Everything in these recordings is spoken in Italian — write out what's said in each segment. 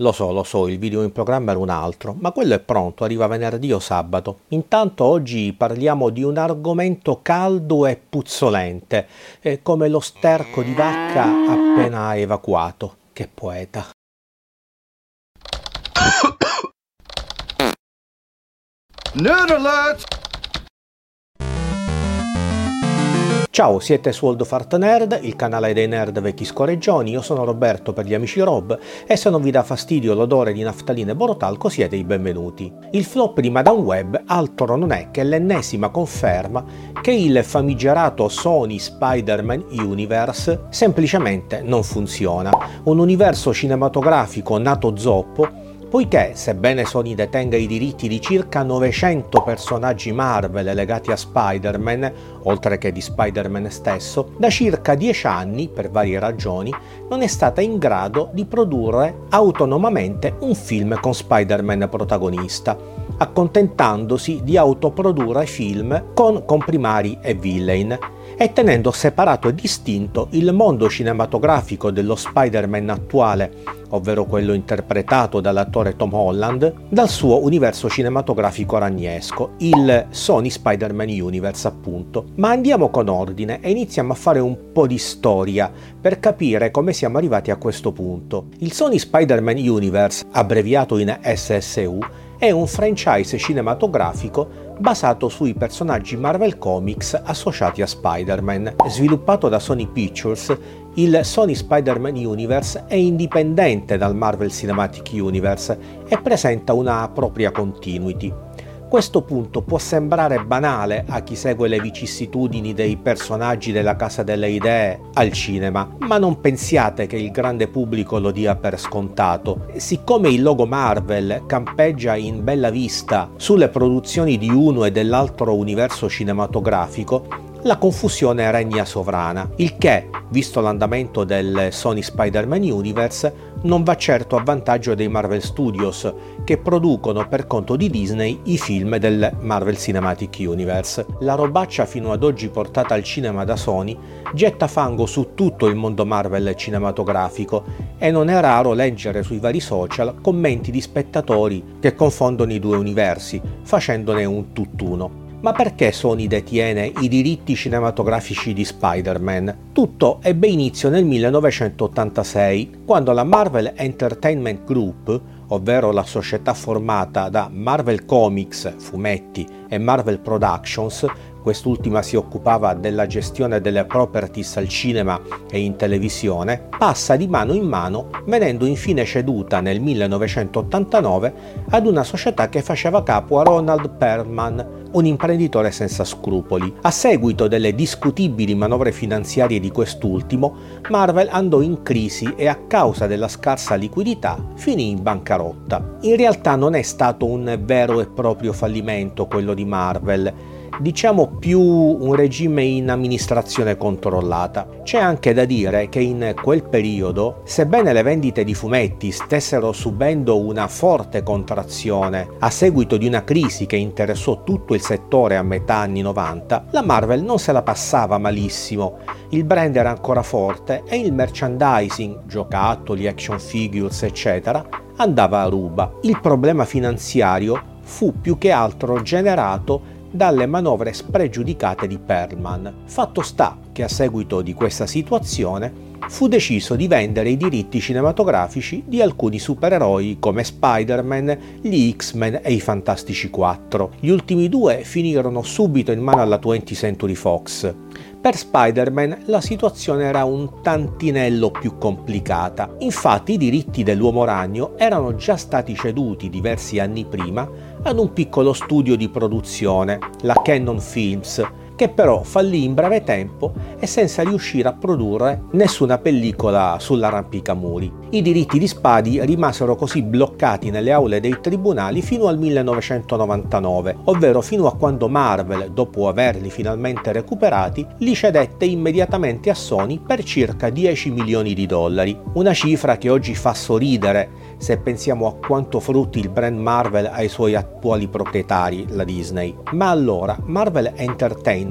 Lo so, lo so, il video in programma era un altro, ma quello è pronto, arriva venerdì o sabato. Intanto oggi parliamo di un argomento caldo e puzzolente, eh, come lo sterco di vacca appena evacuato. Che poeta. Nerd alert! Ciao, siete su Old Fart Nerd, il canale dei nerd vecchi scoreggioni, io sono Roberto per gli amici Rob e se non vi dà fastidio l'odore di naftalina e borotalco siete i benvenuti. Il flop di Madame Web altro non è che l'ennesima conferma che il famigerato Sony Spider-Man Universe semplicemente non funziona. Un universo cinematografico nato zoppo poiché, sebbene Sony detenga i diritti di circa 900 personaggi Marvel legati a Spider-Man, oltre che di Spider-Man stesso, da circa 10 anni, per varie ragioni, non è stata in grado di produrre autonomamente un film con Spider-Man protagonista, accontentandosi di autoprodurre film con comprimari e villain e tenendo separato e distinto il mondo cinematografico dello Spider-Man attuale, ovvero quello interpretato dall'attore Tom Holland, dal suo universo cinematografico ragnesco, il Sony Spider-Man Universe appunto. Ma andiamo con ordine e iniziamo a fare un po' di storia per capire come siamo arrivati a questo punto. Il Sony Spider-Man Universe, abbreviato in SSU, è un franchise cinematografico basato sui personaggi Marvel Comics associati a Spider-Man. Sviluppato da Sony Pictures, il Sony Spider-Man Universe è indipendente dal Marvel Cinematic Universe e presenta una propria continuity. Questo punto può sembrare banale a chi segue le vicissitudini dei personaggi della Casa delle Idee al cinema, ma non pensiate che il grande pubblico lo dia per scontato. Siccome il logo Marvel campeggia in bella vista sulle produzioni di uno e dell'altro universo cinematografico, la confusione regna sovrana, il che, visto l'andamento del Sony Spider-Man Universe, non va certo a vantaggio dei Marvel Studios, che producono per conto di Disney i film del Marvel Cinematic Universe. La robaccia fino ad oggi portata al cinema da Sony getta fango su tutto il mondo Marvel cinematografico e non è raro leggere sui vari social commenti di spettatori che confondono i due universi, facendone un tutt'uno. Ma perché Sony detiene i diritti cinematografici di Spider-Man? Tutto ebbe inizio nel 1986, quando la Marvel Entertainment Group, ovvero la società formata da Marvel Comics, fumetti e Marvel Productions, quest'ultima si occupava della gestione delle properties al cinema e in televisione, passa di mano in mano, venendo infine ceduta nel 1989 ad una società che faceva capo a Ronald Perlman, un imprenditore senza scrupoli. A seguito delle discutibili manovre finanziarie di quest'ultimo, Marvel andò in crisi e a causa della scarsa liquidità finì in bancarotta. In realtà non è stato un vero e proprio fallimento quello di Marvel, diciamo più un regime in amministrazione controllata. C'è anche da dire che in quel periodo, sebbene le vendite di fumetti stessero subendo una forte contrazione a seguito di una crisi che interessò tutto il settore a metà anni 90, la Marvel non se la passava malissimo, il brand era ancora forte e il merchandising, giocattoli, action figures, eccetera, andava a ruba. Il problema finanziario fu più che altro generato dalle manovre spregiudicate di Perlman. Fatto sta che a seguito di questa situazione fu deciso di vendere i diritti cinematografici di alcuni supereroi come Spider-Man, gli X-Men e i Fantastici 4. Gli ultimi due finirono subito in mano alla 20th Century Fox. Per Spider-Man la situazione era un tantinello più complicata. Infatti i diritti dell'Uomo Ragno erano già stati ceduti diversi anni prima ad un piccolo studio di produzione, la Canon Films, che però fallì in breve tempo e senza riuscire a produrre nessuna pellicola sull'arrampicamuri. I diritti di Spadi rimasero così bloccati nelle aule dei tribunali fino al 1999, ovvero fino a quando Marvel, dopo averli finalmente recuperati, li cedette immediatamente a Sony per circa 10 milioni di dollari, una cifra che oggi fa sorridere se pensiamo a quanto frutti il brand Marvel ai suoi attuali proprietari, la Disney. Ma allora Marvel Entertainment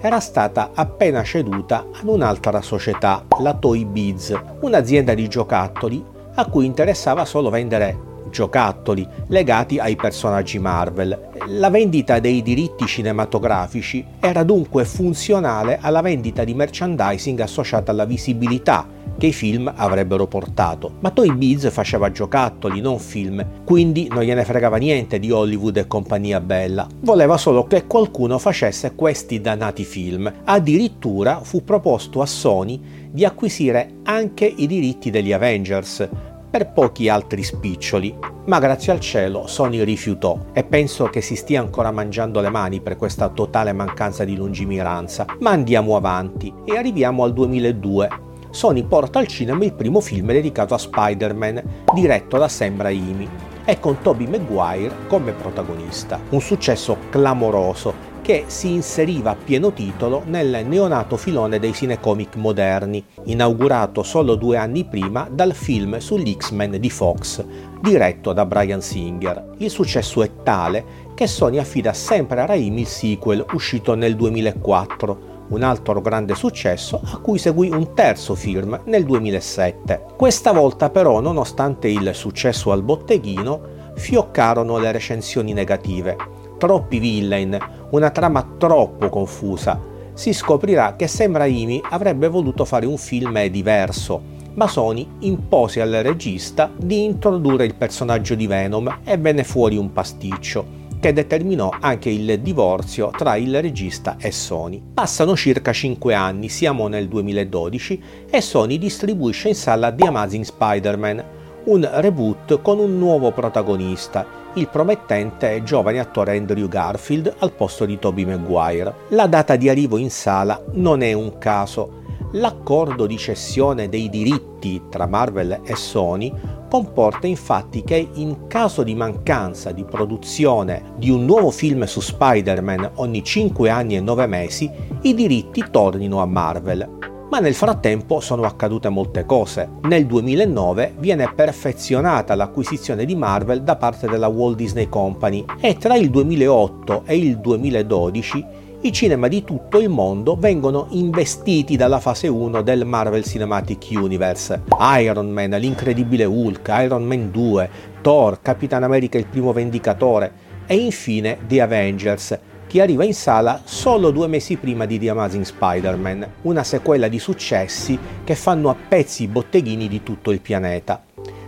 era stata appena ceduta ad un'altra società, la Toy Biz, un'azienda di giocattoli a cui interessava solo vendere giocattoli legati ai personaggi Marvel. La vendita dei diritti cinematografici era dunque funzionale alla vendita di merchandising associata alla visibilità che i film avrebbero portato. Ma Toy Biz faceva giocattoli, non film, quindi non gliene fregava niente di Hollywood e compagnia bella. Voleva solo che qualcuno facesse questi dannati film. Addirittura fu proposto a Sony di acquisire anche i diritti degli Avengers, per pochi altri spiccioli, ma grazie al cielo Sony rifiutò e penso che si stia ancora mangiando le mani per questa totale mancanza di lungimiranza. Ma andiamo avanti e arriviamo al 2002. Sony porta al cinema il primo film dedicato a Spider-Man, diretto da Sam Raimi, e con Tobey Maguire come protagonista. Un successo clamoroso che si inseriva a pieno titolo nel neonato filone dei cinecomic moderni, inaugurato solo due anni prima dal film sugli X-Men di Fox, diretto da Brian Singer. Il successo è tale che Sony affida sempre a Raimi il sequel uscito nel 2004, un altro grande successo a cui seguì un terzo film nel 2007. Questa volta però, nonostante il successo al botteghino, fioccarono le recensioni negative. Troppi villain, una trama troppo confusa. Si scoprirà che Sam Raimi avrebbe voluto fare un film diverso, ma Sony impose al regista di introdurre il personaggio di Venom e venne fuori un pasticcio che determinò anche il divorzio tra il regista e Sony. Passano circa 5 anni, siamo nel 2012, e Sony distribuisce in sala The Amazing Spider-Man, un reboot con un nuovo protagonista, il promettente e giovane attore Andrew Garfield al posto di Tobey Maguire. La data di arrivo in sala non è un caso. L'accordo di cessione dei diritti tra Marvel e Sony comporta infatti che in caso di mancanza di produzione di un nuovo film su Spider-Man ogni 5 anni e 9 mesi, i diritti tornino a Marvel ma nel frattempo sono accadute molte cose. Nel 2009 viene perfezionata l'acquisizione di Marvel da parte della Walt Disney Company e tra il 2008 e il 2012 i cinema di tutto il mondo vengono investiti dalla fase 1 del Marvel Cinematic Universe. Iron Man, l'Incredibile Hulk, Iron Man 2, Thor, Capitan America il primo Vendicatore e infine The Avengers, che arriva in sala solo due mesi prima di The Amazing Spider-Man, una sequela di successi che fanno a pezzi i botteghini di tutto il pianeta.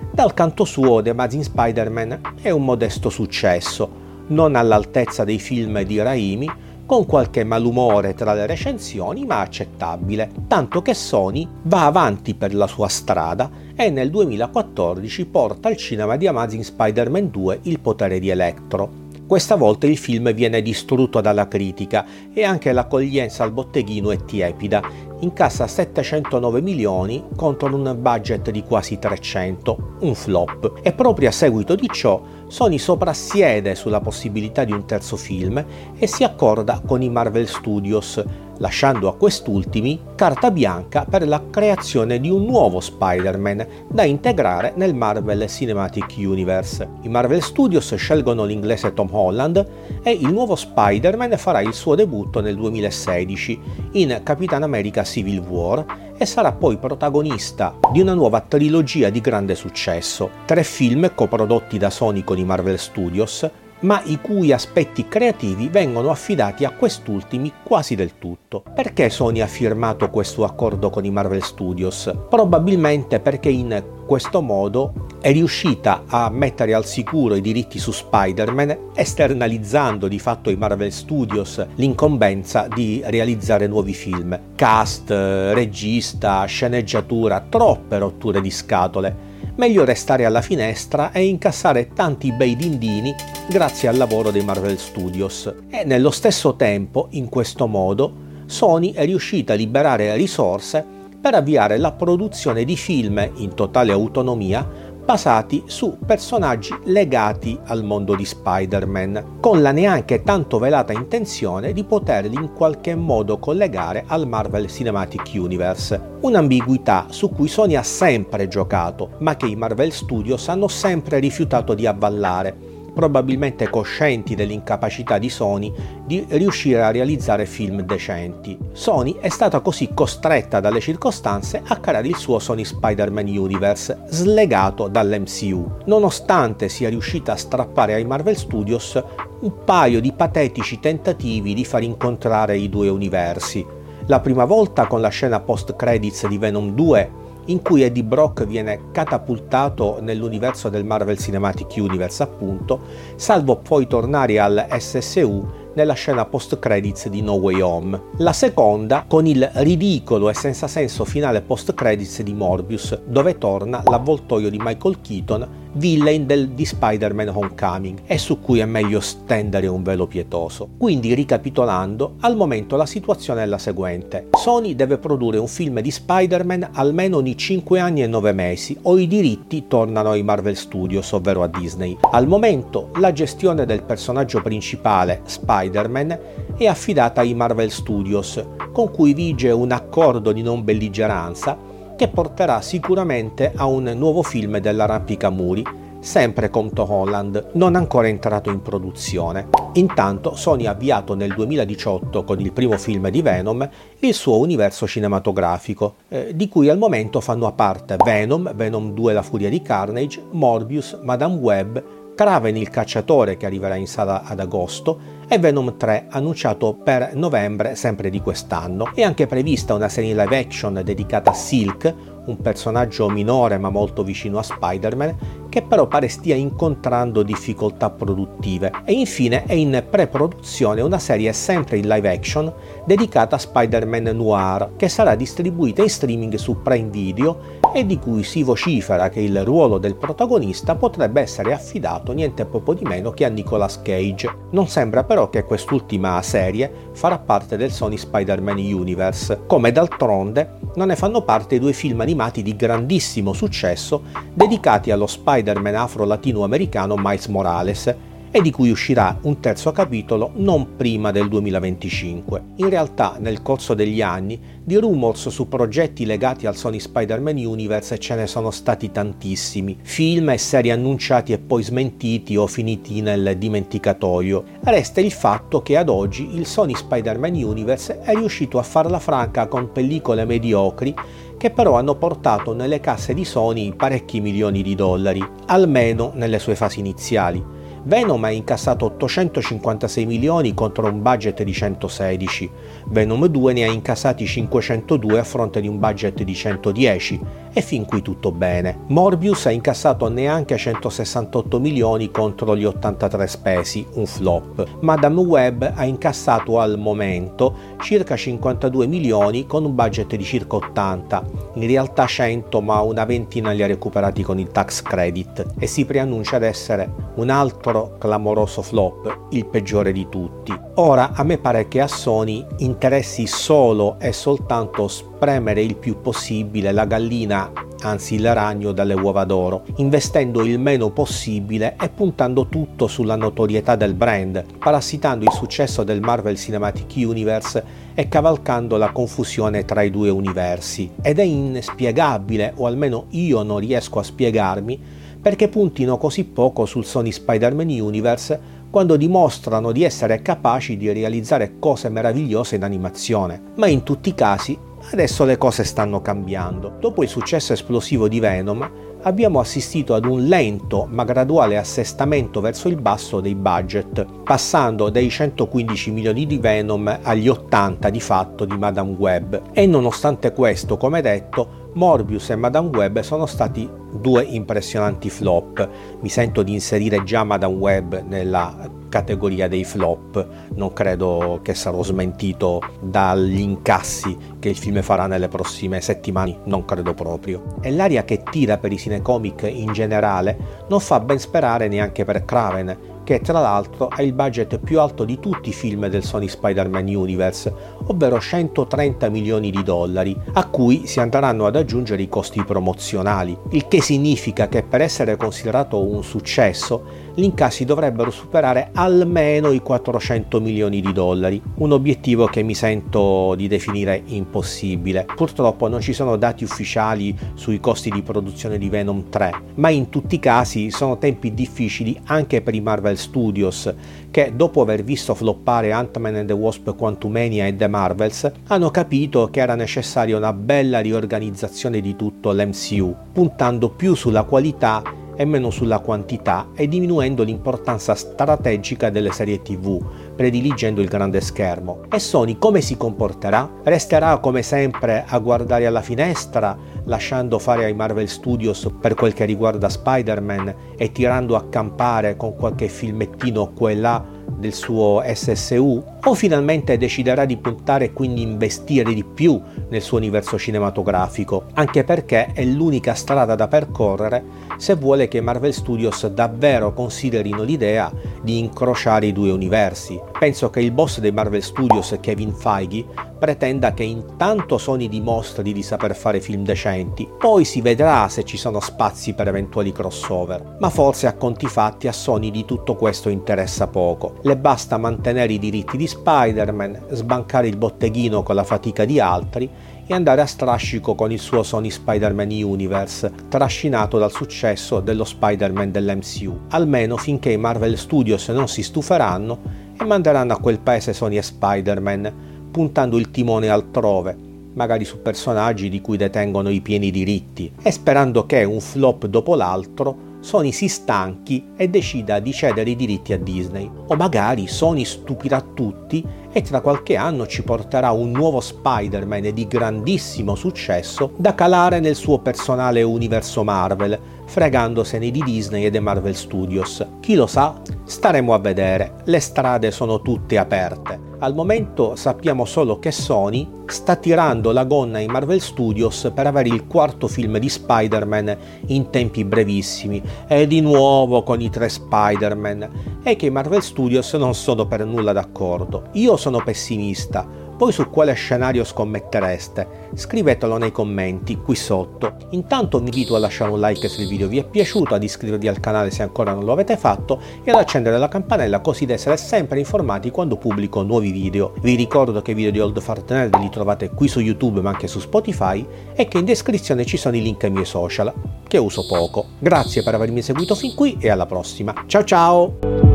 Dal canto suo The Amazing Spider-Man è un modesto successo, non all'altezza dei film di Raimi, con qualche malumore tra le recensioni, ma accettabile, tanto che Sony va avanti per la sua strada e nel 2014 porta al cinema di Amazing Spider-Man 2 il potere di Electro, questa volta il film viene distrutto dalla critica e anche l'accoglienza al botteghino è tiepida, incassa 709 milioni contro un budget di quasi 300, un flop. E proprio a seguito di ciò Sony soprassiede sulla possibilità di un terzo film e si accorda con i Marvel Studios, lasciando a quest'ultimi carta bianca per la creazione di un nuovo Spider-Man da integrare nel Marvel Cinematic Universe. I Marvel Studios scelgono l'inglese Tom Holland e il nuovo Spider-Man farà il suo debutto nel 2016 in Capitan America Civil War e sarà poi protagonista di una nuova trilogia di grande successo. Tre film coprodotti da Sony con i Marvel Studios, ma i cui aspetti creativi vengono affidati a quest'ultimi quasi del tutto. Perché Sony ha firmato questo accordo con i Marvel Studios? Probabilmente perché in questo modo è riuscita a mettere al sicuro i diritti su Spider-Man, esternalizzando di fatto ai Marvel Studios l'incombenza di realizzare nuovi film. Cast, regista, sceneggiatura, troppe rotture di scatole meglio restare alla finestra e incassare tanti bei dindini grazie al lavoro dei Marvel Studios. E nello stesso tempo, in questo modo, Sony è riuscita a liberare risorse per avviare la produzione di film in totale autonomia basati su personaggi legati al mondo di Spider-Man, con la neanche tanto velata intenzione di poterli in qualche modo collegare al Marvel Cinematic Universe. Un'ambiguità su cui Sony ha sempre giocato, ma che i Marvel Studios hanno sempre rifiutato di avvallare probabilmente coscienti dell'incapacità di Sony di riuscire a realizzare film decenti. Sony è stata così costretta dalle circostanze a creare il suo Sony Spider-Man Universe, slegato dall'MCU, nonostante sia riuscita a strappare ai Marvel Studios un paio di patetici tentativi di far incontrare i due universi. La prima volta con la scena post-credits di Venom 2 in cui Eddie Brock viene catapultato nell'universo del Marvel Cinematic Universe, appunto, salvo poi tornare al SSU nella scena post-credits di No Way Home. La seconda con il ridicolo e senza senso finale post-credits di Morbius, dove torna l'avvoltoio di Michael Keaton villain del, di Spider-Man Homecoming e su cui è meglio stendere un velo pietoso. Quindi, ricapitolando, al momento la situazione è la seguente. Sony deve produrre un film di Spider-Man almeno ogni 5 anni e 9 mesi o i diritti tornano ai Marvel Studios, ovvero a Disney. Al momento la gestione del personaggio principale, Spider-Man, è affidata ai Marvel Studios, con cui vige un accordo di non belligeranza che porterà sicuramente a un nuovo film dell'arrampicamuri, sempre con Tom Holland, non ancora entrato in produzione. Intanto Sony ha avviato nel 2018 con il primo film di Venom il suo universo cinematografico, eh, di cui al momento fanno parte Venom, Venom 2 La furia di Carnage, Morbius, Madame Web, Kraven il cacciatore che arriverà in sala ad agosto e Venom 3 annunciato per novembre sempre di quest'anno. È anche prevista una serie live action dedicata a Silk, un personaggio minore ma molto vicino a Spider-Man, che però pare stia incontrando difficoltà produttive. E infine è in pre-produzione una serie sempre in live action dedicata a Spider-Man Noir, che sarà distribuita in streaming su Prime Video e di cui si vocifera che il ruolo del protagonista potrebbe essere affidato niente poco di meno che a Nicolas Cage. Non sembra però che quest'ultima serie farà parte del Sony Spider-Man Universe, come d'altronde non ne fanno parte due film animati di grandissimo successo dedicati allo Spider-Man afro-latinoamericano Miles Morales e di cui uscirà un terzo capitolo non prima del 2025. In realtà, nel corso degli anni, di rumors su progetti legati al Sony Spider-Man Universe ce ne sono stati tantissimi, film e serie annunciati e poi smentiti o finiti nel dimenticatoio. Resta il fatto che ad oggi il Sony Spider-Man Universe è riuscito a farla franca con pellicole mediocri che però hanno portato nelle casse di Sony parecchi milioni di dollari, almeno nelle sue fasi iniziali. Venom ha incassato 856 milioni contro un budget di 116, Venom 2 ne ha incassati 502 a fronte di un budget di 110 e fin qui tutto bene. Morbius ha incassato neanche 168 milioni contro gli 83 spesi, un flop. Madame Web ha incassato al momento circa 52 milioni con un budget di circa 80, in realtà 100 ma una ventina li ha recuperati con il tax credit e si preannuncia ad essere un altro clamoroso flop, il peggiore di tutti. Ora a me pare che a Sony interessi solo e soltanto spremere il più possibile la gallina, anzi il ragno dalle uova d'oro, investendo il meno possibile e puntando tutto sulla notorietà del brand, parassitando il successo del Marvel Cinematic Universe e cavalcando la confusione tra i due universi. Ed è inspiegabile, o almeno io non riesco a spiegarmi, perché puntino così poco sul Sony Spider-Man Universe quando dimostrano di essere capaci di realizzare cose meravigliose in animazione. Ma in tutti i casi adesso le cose stanno cambiando. Dopo il successo esplosivo di Venom, abbiamo assistito ad un lento ma graduale assestamento verso il basso dei budget, passando dai 115 milioni di Venom agli 80 di fatto di Madame Web. E nonostante questo, come detto, Morbius e Madame Web sono stati due impressionanti flop. Mi sento di inserire già Madame Web nella categoria dei flop, non credo che sarò smentito dagli incassi che il film farà nelle prossime settimane, non credo proprio. E l'aria che tira per i cinecomic in generale non fa ben sperare neanche per Craven, che tra l'altro ha il budget più alto di tutti i film del Sony Spider-Man Universe, ovvero 130 milioni di dollari, a cui si andranno ad aggiungere i costi promozionali, il che significa che per essere considerato un successo gli incassi dovrebbero superare almeno i 400 milioni di dollari, un obiettivo che mi sento di definire impossibile. Purtroppo non ci sono dati ufficiali sui costi di produzione di Venom 3, ma in tutti i casi sono tempi difficili anche per i Marvel Studios, che dopo aver visto floppare Ant-Man and the Wasp Quantumania e The Marvels, hanno capito che era necessaria una bella riorganizzazione di tutto l'MCU, puntando più sulla qualità e meno sulla quantità e diminuendo l'importanza strategica delle serie TV, prediligendo il grande schermo. E Sony come si comporterà? Resterà come sempre a guardare alla finestra, lasciando fare ai Marvel Studios per quel che riguarda Spider-Man e tirando a campare con qualche filmettino qua e là del suo SSU? O finalmente deciderà di puntare e quindi investire di più nel suo universo cinematografico, anche perché è l'unica strada da percorrere se vuole che Marvel Studios davvero considerino l'idea di incrociare i due universi. Penso che il boss dei Marvel Studios, Kevin Feige, pretenda che intanto Sony dimostri di saper fare film decenti, poi si vedrà se ci sono spazi per eventuali crossover. Ma forse a conti fatti a Sony di tutto questo interessa poco. Le basta mantenere i diritti di Spider-Man, sbancare il botteghino con la fatica di altri e andare a strascico con il suo Sony Spider-Man Universe, trascinato dal successo dello Spider-Man dell'MCU, almeno finché i Marvel Studios non si stuferanno e manderanno a quel paese Sony e Spider-Man, puntando il timone altrove, magari su personaggi di cui detengono i pieni diritti, e sperando che un flop dopo l'altro Sony si stanchi e decida di cedere i diritti a Disney. O magari Sony stupirà tutti e tra qualche anno ci porterà un nuovo Spider-Man di grandissimo successo da calare nel suo personale universo Marvel, fregandosene di Disney e dei Marvel Studios. Chi lo sa? Staremo a vedere, le strade sono tutte aperte. Al momento sappiamo solo che Sony sta tirando la gonna ai Marvel Studios per avere il quarto film di Spider-Man in tempi brevissimi e di nuovo con i tre Spider-Man e che i Marvel Studios non sono per nulla d'accordo. Io sono pessimista, voi su quale scenario scommettereste? Scrivetelo nei commenti qui sotto. Intanto vi invito a lasciare un like se il video vi è piaciuto, ad iscrivervi al canale se ancora non lo avete fatto e ad accendere la campanella così da essere sempre informati quando pubblico nuovi video. Vi ricordo che i video di Old Fart Nerd li trovate qui su YouTube ma anche su Spotify e che in descrizione ci sono i link ai miei social, che uso poco. Grazie per avermi seguito fin qui e alla prossima. Ciao ciao!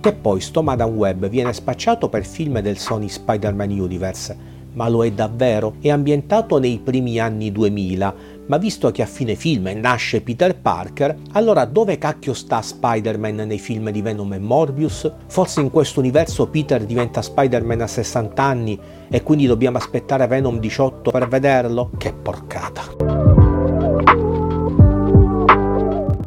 Che poi sto Web viene spacciato per film del Sony Spider-Man Universe, ma lo è davvero? È ambientato nei primi anni 2000, ma visto che a fine film nasce Peter Parker, allora dove cacchio sta Spider-Man nei film di Venom e Morbius? Forse in questo universo Peter diventa Spider-Man a 60 anni e quindi dobbiamo aspettare Venom 18 per vederlo? Che porcata!